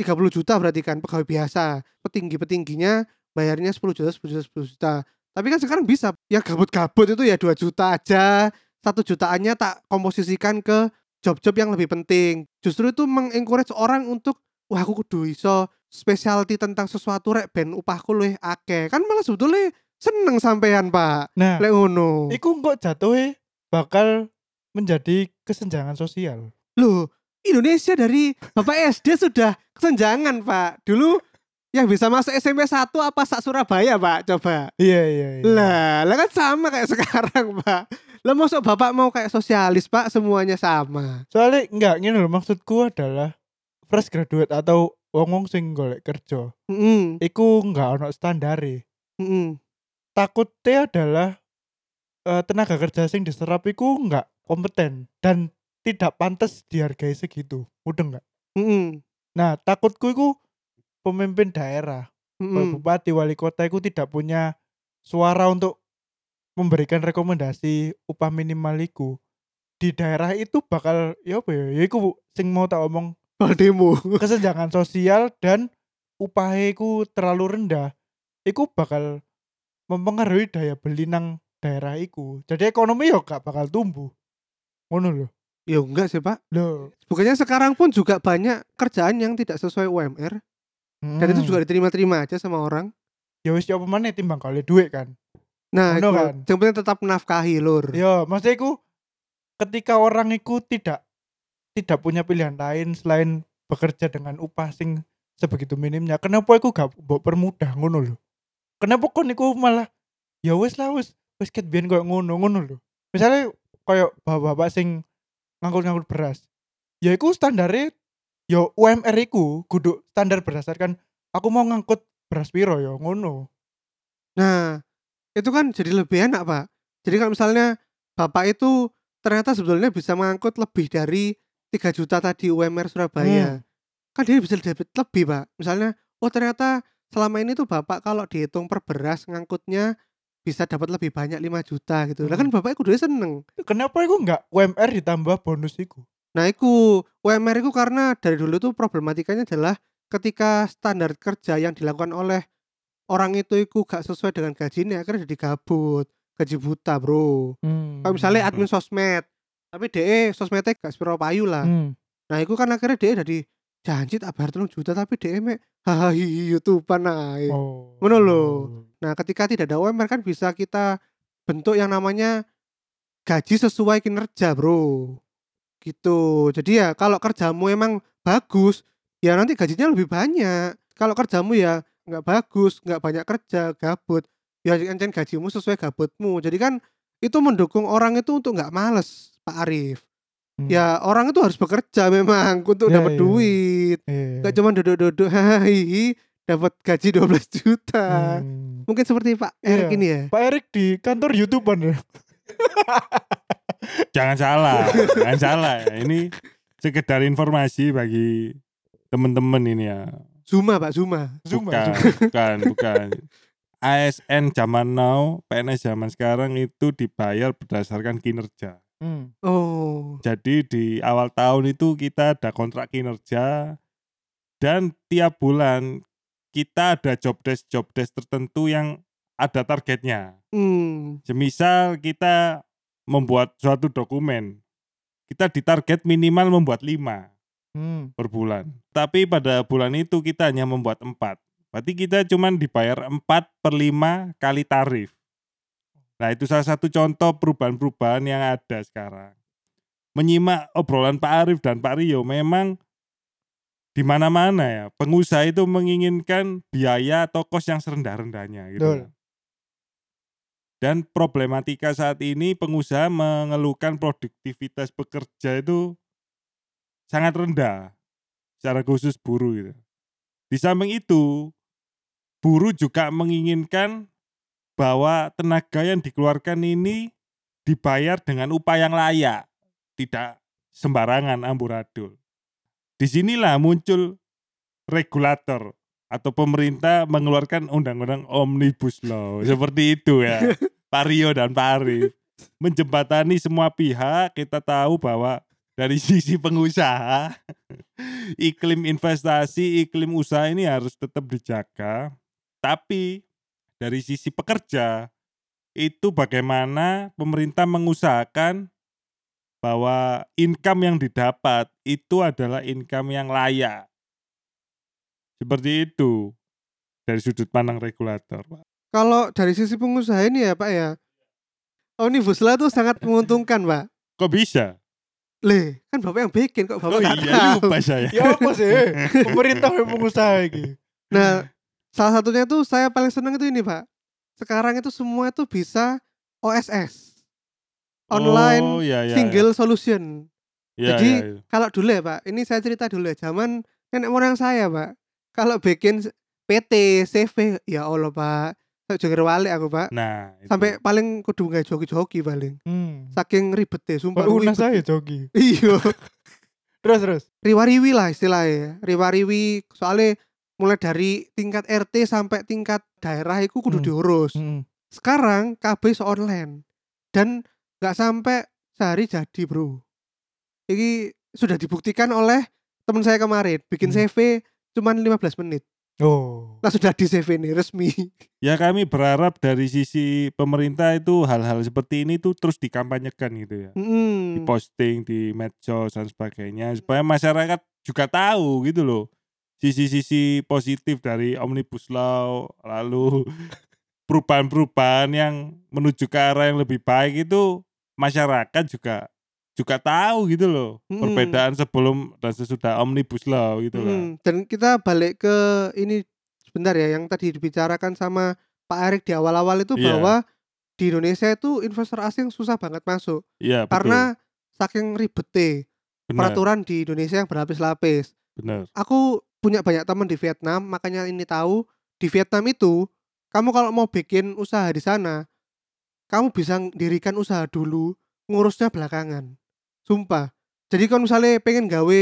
30 juta berarti kan pegawai biasa. Petinggi-petingginya bayarnya 10 juta 10 juta 10 juta. Tapi kan sekarang bisa yang gabut-gabut itu ya 2 juta aja. Satu jutaannya tak komposisikan ke job-job yang lebih penting. Justru itu mengencourage orang untuk wah aku kudu iso specialty tentang sesuatu rek ben upahku luwih akeh. Kan malah sebetulnya seneng sampean pak. Nah, lek ngono. iku kok jatuhnya bakal menjadi kesenjangan sosial. Loh, Indonesia dari Bapak SD sudah kesenjangan, Pak. Dulu yang bisa masuk SMP 1 apa sak Surabaya, Pak? Coba. Iya iya. iya. Lah, lah kan sama kayak sekarang, Pak. Lah masuk Bapak mau kayak sosialis, Pak? Semuanya sama. Soalnya enggak gini loh maksudku adalah fresh graduate atau wong-wong sing golek kerja. Heeh. Iku enggak ono standare. Heeh. Takutnya adalah eh, tenaga kerja sing diserap iku enggak kompeten dan tidak pantas dihargai segitu. Mudeng enggak? Heeh. Nah, takutku iku pemimpin daerah, Heeh. bupati, wali kota iku tidak punya suara untuk memberikan rekomendasi upah minimal iku. Di daerah itu bakal ya apa ya? Ya iku sing mau tak omong Baldemo. kesenjangan sosial dan upahnya iku terlalu rendah. Iku bakal mempengaruhi daya beli nang daerah iku. Jadi ekonomi ya gak bakal tumbuh. Ngono loh. Ya enggak sih, Pak. Loh. Bukannya sekarang pun juga banyak kerjaan yang tidak sesuai UMR dan itu Hmm. juga diterima-terima aja sama orang. ya wis ya apa maneh timbang kali duit kan. Nah, itu, kan? yang penting tetap menafkahi, Lur. Ya, maksudnya iku ketika orang iku tidak tidak punya pilihan lain selain bekerja dengan upah sing sebegitu minimnya. Kenapa iku gak mbok permudah ngono lho? Kenapa kon iku malah ya wis lah wis wis ket biyen koyo ngono ngono lho. Misalnya koyo bapak-bapak sing ngangkut-ngangkut beras. Ya iku standare ya UMR iku kudu standar berdasarkan aku mau ngangkut beras piro ya ngono. Nah, itu kan jadi lebih enak, Pak. Jadi kalau misalnya Bapak itu ternyata sebetulnya bisa mengangkut lebih dari 3 juta tadi UMR Surabaya. Kan dia bisa dapat lebih, Pak. Misalnya, oh ternyata selama ini tuh Bapak kalau dihitung per beras ngangkutnya bisa dapat lebih banyak 5 juta gitu. Lah kan Bapak kudu seneng. Kenapa iku enggak UMR ditambah bonus iku? Nah, itu UMR itu karena dari dulu tuh problematikanya adalah ketika standar kerja yang dilakukan oleh orang itu itu gak sesuai dengan gajinya akhirnya jadi gabut, gaji buta, Bro. Hmm. Kalau misalnya admin sosmed, tapi DE sosmednya gak sepiro payu lah. Hmm. Nah, iku kan akhirnya dia dari janji tak bayar 3 juta tapi mek hahaha YouTubean ae. Oh. Ngono lho. Nah, ketika tidak ada UMR kan bisa kita bentuk yang namanya gaji sesuai kinerja, Bro. Gitu. Jadi ya kalau kerjamu emang bagus, ya nanti gajinya lebih banyak. Kalau kerjamu ya nggak bagus, nggak banyak kerja, gabut, ya encen gajimu sesuai gabutmu. Jadi kan itu mendukung orang itu untuk nggak males, Pak Arif. Hmm. Ya orang itu harus bekerja memang untuk Ya, dapat iya. duit. Iya. Gak cuma duduk-duduk hahaha dapat gaji 12 juta. Hmm. Mungkin seperti Pak Erik Iya. ini ya. Pak Erik di kantor YouTubean ya. Jangan salah, jangan salah. Ini sekedar informasi bagi teman-teman ini ya. Zuma, Pak Zuma. Zuma. bukan, Zuma. bukan, bukan. ASN zaman now, PNS zaman sekarang itu dibayar berdasarkan kinerja. Hmm. Oh. Jadi di awal tahun itu kita ada kontrak kinerja dan tiap bulan kita ada job desk job desk tertentu yang ada targetnya. Hmm. Semisal kita membuat suatu dokumen, kita ditarget minimal membuat lima Hmm. per bulan. Tapi pada bulan itu kita hanya membuat empat. Berarti kita cuma dibayar empat per lima kali tarif. Nah itu salah satu contoh perubahan-perubahan yang ada sekarang. Menyimak obrolan Pak Arif dan Pak Rio memang di mana-mana ya pengusaha itu menginginkan biaya atau kos yang serendah-rendahnya gitu. Betul. Dan problematika saat ini pengusaha mengeluhkan produktivitas pekerja itu sangat rendah secara khusus buruh gitu. Di samping itu, buruh juga menginginkan bahwa tenaga yang dikeluarkan ini dibayar dengan upah yang layak, tidak sembarangan amburadul. Di sinilah muncul regulator atau pemerintah mengeluarkan undang-undang omnibus law seperti itu ya, Pak Rio dan Pak Arif menjembatani semua pihak. Kita tahu bahwa dari sisi pengusaha, iklim investasi, iklim usaha ini harus tetap dijaga. Tapi dari sisi pekerja, itu bagaimana pemerintah mengusahakan bahwa income yang didapat itu adalah income yang layak. Seperti itu dari sudut pandang regulator. Pak. Kalau dari sisi pengusaha ini ya Pak ya. Omnibus Law itu sangat menguntungkan Pak. Kok bisa? Le, kan Bapak yang bikin kok Bapak Oh nggak iya tahu. lupa saya. Ya apa sih? Pemerintah yang pengusaha iki. Nah, salah satunya itu saya paling seneng itu ini Pak. Sekarang itu semua itu bisa OSS. Online Oh, iya, iya, single solution. iya. Jadi, Iya, iya. Kalau dulu ya Pak, ini saya cerita dulu ya. Zaman nenek moyang saya Pak. Kalau bikin PT, CV, ya Allah Pak. Saya joger wali aku Pak. Nah, itu. Sampai paling kudu nggak joki-joki paling. Hmm. Saking ribet deh, sumpah. Unas ribet. saya joki. Iya. Terus terus. riwariwi lah istilahnya riwariwi soalnya mulai dari tingkat RT sampai tingkat daerah itu kudu Hmm. diurus Hmm. sekarang KB online dan nggak sampai sehari jadi bro ini sudah dibuktikan oleh teman saya kemarin bikin Hmm. CV cuman 15 menit Oh. lah sudah di CV nih resmi Ya kami berharap dari sisi pemerintah itu hal-hal seperti ini tuh terus dikampanyekan gitu ya. Mm. Diposting di medsos dan sebagainya supaya masyarakat juga tahu gitu loh. Sisi-sisi positif dari Omnibus Law lalu perubahan-perubahan yang menuju ke arah yang lebih baik itu masyarakat juga juga tahu gitu loh. Mm. Perbedaan sebelum dan sesudah Omnibus Law gitu loh. Mm, dan kita balik ke ini sebentar ya yang tadi dibicarakan sama Pak Erik di awal-awal itu Iya. bahwa di Indonesia itu investor asing susah banget masuk Iya, betul. karena saking ribetnya benar, peraturan di Indonesia yang berlapis-lapis. benar. Aku punya banyak teman di Vietnam, makanya ini tahu di Vietnam itu kamu kalau mau bikin usaha di sana, kamu bisa dirikan usaha dulu, ngurusnya belakangan. Sumpah. Jadi kan misalnya pengen gawe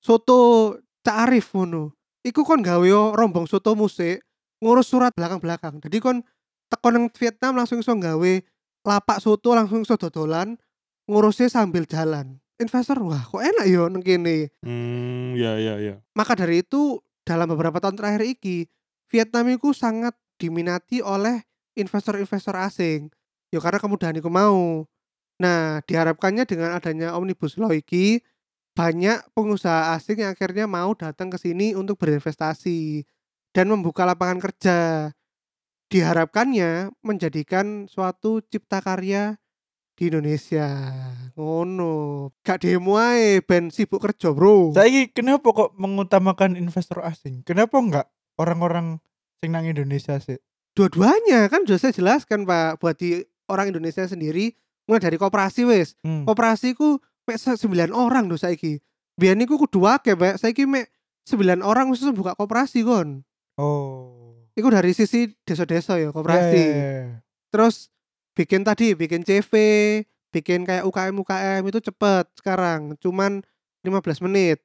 soto Cak Arif ngono. Iku kon gawe rombong soto musik, ngurus surat belakang-belakang. Jadi kon tekon nang Vietnam langsung iso gawe lapak soto langsung iso dodolan, ngurusnya sambil jalan. Investor wah kok enak yo nang kene Hmm, ya ya ya. maka dari itu dalam beberapa tahun terakhir iki Vietnam itu sangat diminati oleh investor-investor asing ya karena kemudahan itu mau nah diharapkannya dengan adanya omnibus law iki banyak pengusaha asing yang akhirnya mau datang ke sini untuk berinvestasi dan membuka lapangan kerja. Diharapkannya menjadikan suatu cipta karya di Indonesia. Ngono. Gak demo ae ben sibuk kerja, Bro. Saiki kenapa kok mengutamakan investor asing? Kenapa enggak orang-orang sing nang Indonesia sih? Dua-duanya kan sudah saya jelaskan, Pak, buat di orang Indonesia sendiri mulai dari koperasi wis. Hmm. Koperasi ku mek se- 9 orang lho saiki. Biyen niku kudu akeh, Pak. Saiki mek 9 orang khusus buka koperasi kon. Oh. Iku dari sisi desa-desa ya koperasi. Ya, ya, ya. Terus bikin tadi bikin CV, bikin kayak UKM UKM itu cepet sekarang, cuman 15 menit.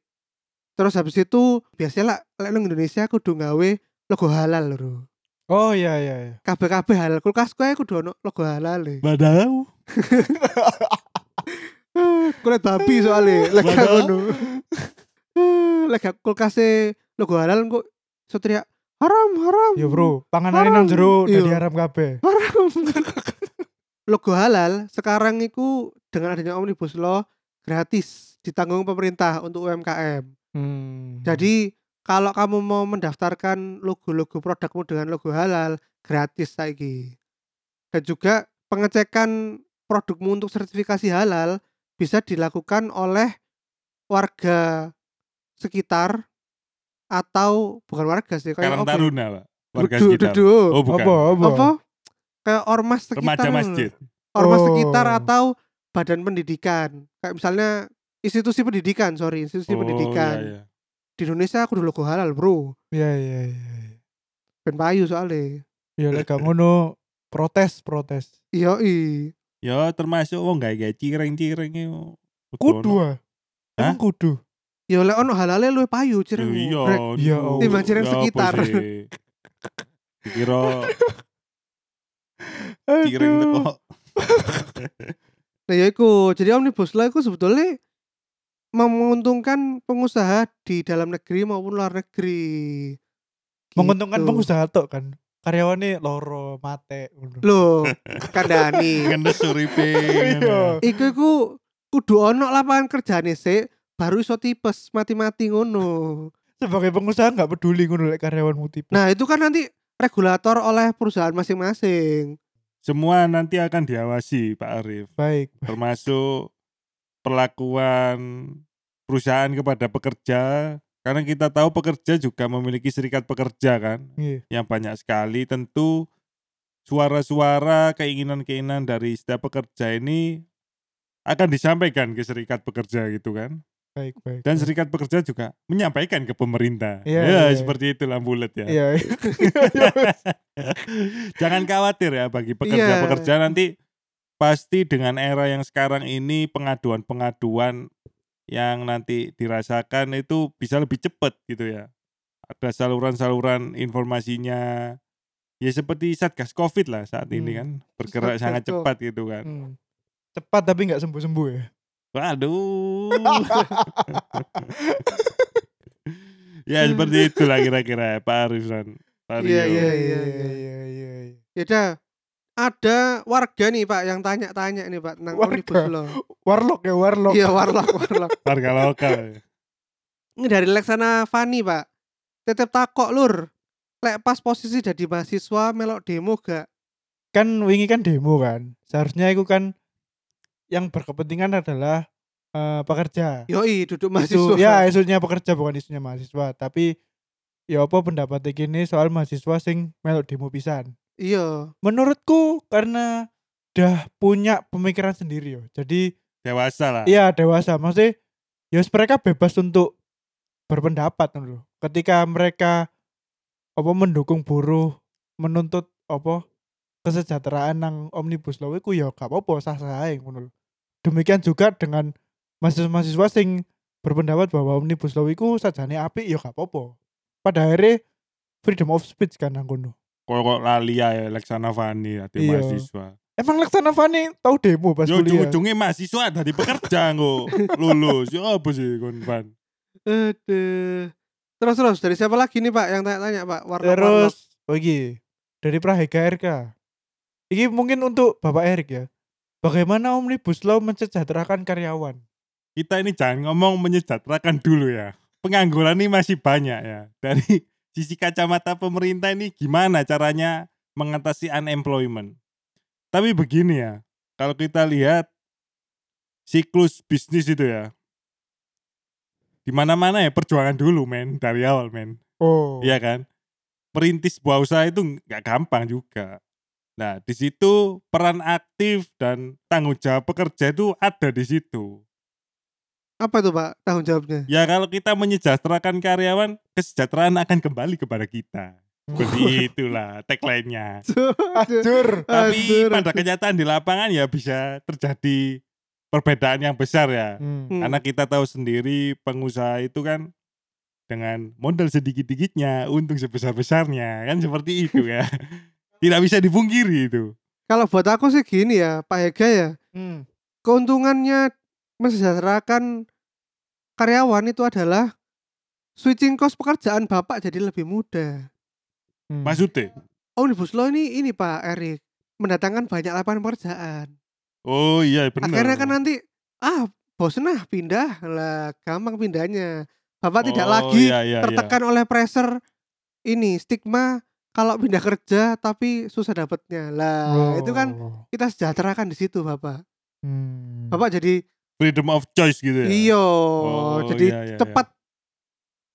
Terus habis itu biasanya lah lek Indonesia kudu gawe logo halal lho. Oh iya iya iya. Kabeh-kabeh halal kulkas kowe kudu ono logo halal e. Badau. Kulit babi soalnya lek ngono. Lek kulkase logo halal kok iso teriak haram haram. Ya bro, panganane nang jero Iya. dadi haram kabeh. Haram. logo halal sekarang itu dengan adanya omnibus law gratis ditanggung pemerintah untuk UMKM. Hmm. Jadi kalau kamu mau mendaftarkan logo-logo produkmu dengan logo halal gratis saiki. Dan juga pengecekan produkmu untuk sertifikasi halal bisa dilakukan oleh warga sekitar atau bukan warga sih kayak Karang? Taruna, Pak. Warga Dudu- sekitar. dudu. Oh, bukan. apa apa? apa kayak ormas sekitar Remaja masjid. ormas Oh. sekitar atau badan pendidikan kayak misalnya institusi pendidikan sorry institusi Oh, pendidikan iya, iya. di Indonesia aku dulu logo halal bro Iya iya iya. ben payu soalnya Ya lek gak ngono protes protes. iya i Ya termasuk wong gawe gawe cireng-cireng. Kudu ah. Hah? Emang kudu. ya oleh ono halalnya lu payu cireng Iya. Iya, oh. Timbang cireng Ya apa sekitar. sih? Aduh. teko. nah ya iku jadi omnibus law itu sebetulnya menguntungkan pengusaha di dalam negeri maupun luar negeri Menguntungkan Gitu. pengusaha tok kan. Karyawane loro mate loh kandani Ngendes uripe. Iya. iku iku kudu ono lapangan kerjane sih baru iso tipes mati-mati ngono Sebagai pengusaha nggak peduli ngono lek karyawanmu tipe. nah itu kan nanti regulator oleh perusahaan masing-masing Semua nanti akan diawasi Pak Arif. baik. termasuk perlakuan perusahaan kepada pekerja karena kita tahu pekerja juga memiliki serikat pekerja kan Iya. yang banyak sekali tentu suara-suara keinginan-keinginan dari setiap pekerja ini akan disampaikan ke serikat pekerja gitu kan Baik baik. dan serikat pekerja juga menyampaikan ke pemerintah Iya, ya iya. seperti itulah bulat ya Iya. iya. Jangan khawatir ya bagi pekerja-pekerja nanti pasti dengan era yang sekarang ini pengaduan-pengaduan yang nanti dirasakan itu bisa lebih cepat gitu ya. Ada saluran-saluran informasinya ya seperti Satgas Covid lah saat ini Hmm. kan bergerak Satgas sangat cepat gitu kan. Hmm. Cepat tapi nggak sembuh-sembuh ya. Waduh. ya seperti itulah kira-kira Pak dan Pak Iya, Rio. iya, iya iya iya iya. ya ada warga nih pak yang tanya-tanya nih pak tentang Warga? omnibus law Warlock ya warlock. iya warlock warlock Warga lokal. ini dari Leksana Fani pak tetep takok lur lek pas posisi jadi mahasiswa melok demo gak Kan wingi kan demo kan. Seharusnya itu kan yang berkepentingan adalah eh, pekerja. yoi duduk Isu, mahasiswa ya isunya pekerja bukan isunya mahasiswa. Tapi ya apa pendapat ini soal mahasiswa sing melok demo pisan. iya Menurutku karena udah punya pemikiran sendiri yo. Jadi Dewasa lah. Iya dewasa maksudnya ya mereka bebas untuk berpendapat loh. Ketika mereka apa mendukung buruh menuntut apa kesejahteraan nang omnibus law iku ya gak apa-apa sah-sah ae ngono lho. Demikian juga dengan mahasiswa-mahasiswa sing berpendapat bahwa omnibus law iku sajane apik ya gak apa-apa. Pada akhirnya freedom of speech kan nang kono. Kok kok lali ya Leksana Fani ya Iya. mahasiswa. Emang Laksana Fani tahu demo pas Yo kuliah? ujung-ujungnya mahasiswa dari pekerja kok lulus. Yo apa sih kon Van? Aduh. terus terus dari siapa lagi nih pak yang tanya-tanya pak warlock Terus oh iki dari Prahega RK. Iki mungkin untuk Bapak Erik ya. Bagaimana Omnibus Law mensejahterakan karyawan? kita ini jangan ngomong menyejahterakan dulu ya. Pengangguran ini masih banyak ya. Dari sisi kacamata pemerintah ini gimana caranya mengatasi unemployment. Tapi begini ya, kalau kita lihat siklus bisnis itu ya. Di mana-mana ya perjuangan dulu men dari awal men. Oh. Iya kan? Merintis sebuah usaha itu nggak gampang juga. Nah, di situ peran aktif dan tanggung jawab pekerja itu ada di situ. Apa tuh Pak tanggung jawabnya? Ya kalau kita menyejahterakan karyawan, kesejahteraan akan kembali kepada kita. Seperti itulah tagline-nya. Acur. Tapi Anjir, pada kenyataan di lapangan ya bisa terjadi perbedaan yang besar ya. Hmm. Hmm. Karena kita tahu sendiri pengusaha itu kan dengan modal sedikit-dikitnya, untung sebesar-besarnya, kan seperti itu ya. Tidak bisa dipungkiri itu. Kalau buat aku sih gini ya Pak Hega ya. Hmm. Keuntungannya mensejahterakan karyawan itu adalah switching cost pekerjaan Bapak jadi lebih mudah. Hmm. Maksudnya? Omnibus Law ini ini Pak Erik mendatangkan banyak lapangan pekerjaan. Oh iya benar. Akhirnya kan nanti ah bosen ah pindah lah gampang pindahnya. Bapak tidak Oh, lagi iya, iya, iya. tertekan oleh pressure ini stigma kalau pindah kerja tapi susah dapatnya. Lah itu kan Oh. kita sejahterakan di situ Bapak. Hmm. Bapak jadi freedom of choice gitu ya. iyo Oh, jadi iya, iya, cepat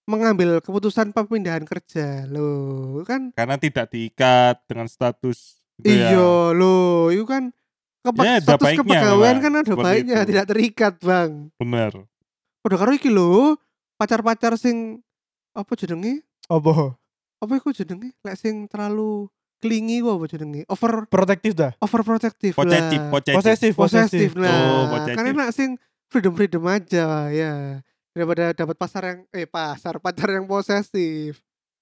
mengambil keputusan pemindahan kerja loh kan Karena tidak diikat dengan status gitu ya. iyo loh itu kan kepa- Ya, status baiknya kepegawaian kan ada baiknya itu. tidak terikat bang Benar. udah karo iki lho pacar-pacar sing apa jenenge Apa? Apa iku jenenge lek sing terlalu klingi ku apa jenenge over Protektif dah. overprotective Posesif, lah posesif. Posesif, posesif. nah Oh, kan enak sing freedom freedom aja ya daripada dapat pasar yang eh pasar pacar yang posesif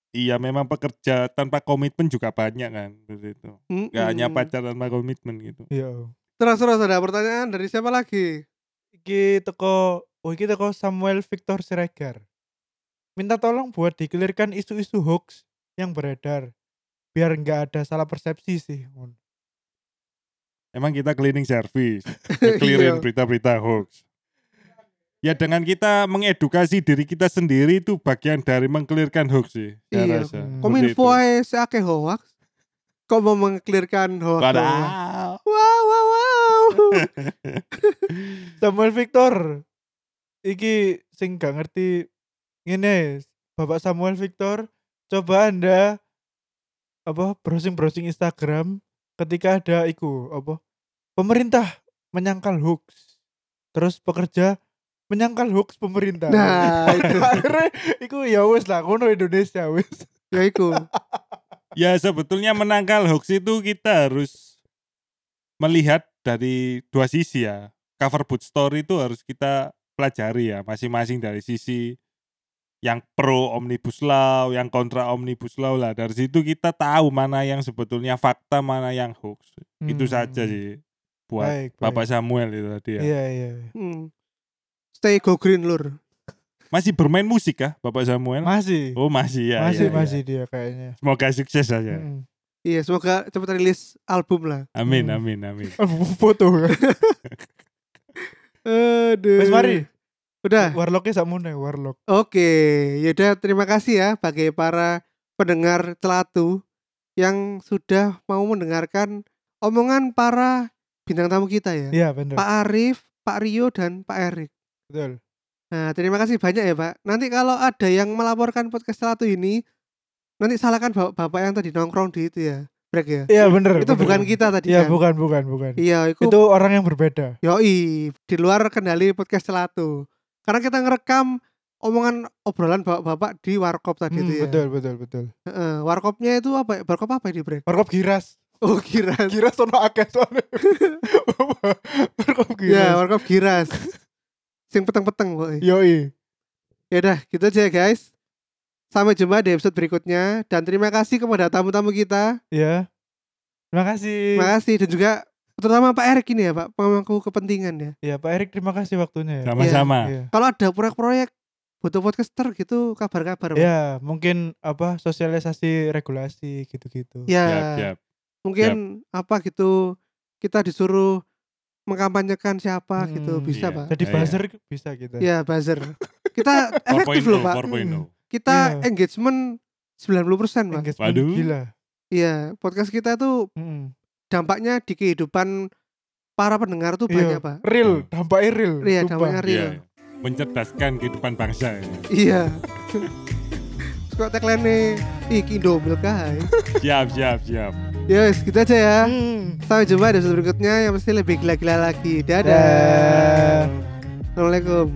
Iya, memang pekerja tanpa komitmen juga banyak kan seperti itu. Gak hanya pacar tanpa komitmen gitu. Iya. terus terus ada pertanyaan dari siapa lagi Iki teko oh iki teko Samuel Victor Siregar. Minta tolong buat dikelirkan isu-isu hoax yang beredar biar nggak ada salah persepsi sih. Emang kita cleaning service, clearin Iya. berita-berita hoax. Ya dengan kita mengedukasi diri kita sendiri itu bagian dari mengkelirkan hoax sih. Iya. rasa. Hmm. Kominfo seake hoax kok mau mengklirkan hoax wow wow wow Samuel Victor. Iki sing gak ngerti ngene, Bapak Samuel Victor, coba Anda apa browsing-browsing Instagram ketika ada iku apa pemerintah menyangkal hoax. Terus pekerja menyangkal hoax pemerintah. nah itu Akhirnya iku ya wis lah ngono Indonesia wis. ya iku Ya sebetulnya menangkal hoax itu kita harus melihat dari dua sisi ya. Cover boot story itu harus kita pelajari ya, masing-masing dari sisi yang pro omnibus law, yang kontra omnibus law lah. Dari situ kita tahu mana yang sebetulnya fakta, mana yang hoax. Itu Hmm. saja sih buat Baik, baik. Bapak Samuel itu tadi ya. Iya iya. Hmm. Stay go green lur. Masih bermain musik kah Bapak Samuel? Masih. Oh masih ya. masih ya, ya. masih dia kayaknya. Semoga sukses saja. Mm. Iya, semoga cepat rilis album lah. Amin, Hmm. amin, amin. Foto. Aduh. Wis mari. Udah. Warlocknya sakmune, warlock. Oke, yaudah terima kasih ya bagi para pendengar celatu yang sudah mau mendengarkan omongan para bintang tamu kita ya. Iya bener. Pak Arif, Pak Rio dan Pak Erik. Betul. Nah, terima kasih banyak ya, Pak. Nanti kalau ada yang melaporkan podcast celatu ini, nanti salahkan bapak, bapak yang tadi nongkrong di itu ya. Break ya. Iya bener. itu bener. bukan kita tadi Iya kan. bukan bukan bukan. Iya, itu, Itu orang yang berbeda. yoi di luar kendali podcast celatu. Karena kita ngerekam omongan obrolan bapak-bapak di warkop tadi Hmm, itu ya. betul betul betul. Heeh, warkopnya itu apa? ya? Warkop apa di break? Warkop giras. Oh, giras. Giras ono akeh soalnya. Warkop Ya, giras. warkop giras. Sing peteng-peteng, boy. Yoi. Ya udah, gitu aja ya, guys. Sampai jumpa di episode berikutnya dan terima kasih kepada tamu-tamu kita. Ya. Terima kasih. Terima kasih dan juga terutama Pak Erik ini ya, Pak, pemangku kepentingan ya. Ya Pak Erik terima kasih waktunya ya. Sama-sama. Iya. Kalau ada proyek-proyek butuh podcaster gitu kabar-kabar, Pak. Ya, mungkin apa sosialisasi regulasi gitu-gitu. Ya, Siap, siap. mungkin apa gitu kita disuruh mengkampanyekan siapa gitu Hmm, bisa iya. pak Jadi Iya, buzzer bisa kita. ya buzzer kita efektif 4.0, loh pak 4.0. kita Iya. engagement 90% pak Engagement Waduh. gila. iya podcast kita tuh Mm. Dampaknya di kehidupan para pendengar tuh banyak Iya, pak real, dampaknya real. Iya, dampaknya real. Iya, mencerdaskan kehidupan bangsa. ya. iya Kok tagline nih Iki Indomil kai Siap, siap, siap. Ya wes, gitu aja ya Hmm. Sampai jumpa di episode berikutnya Yang pasti lebih gila-gila lagi Dadah Dah. Assalamualaikum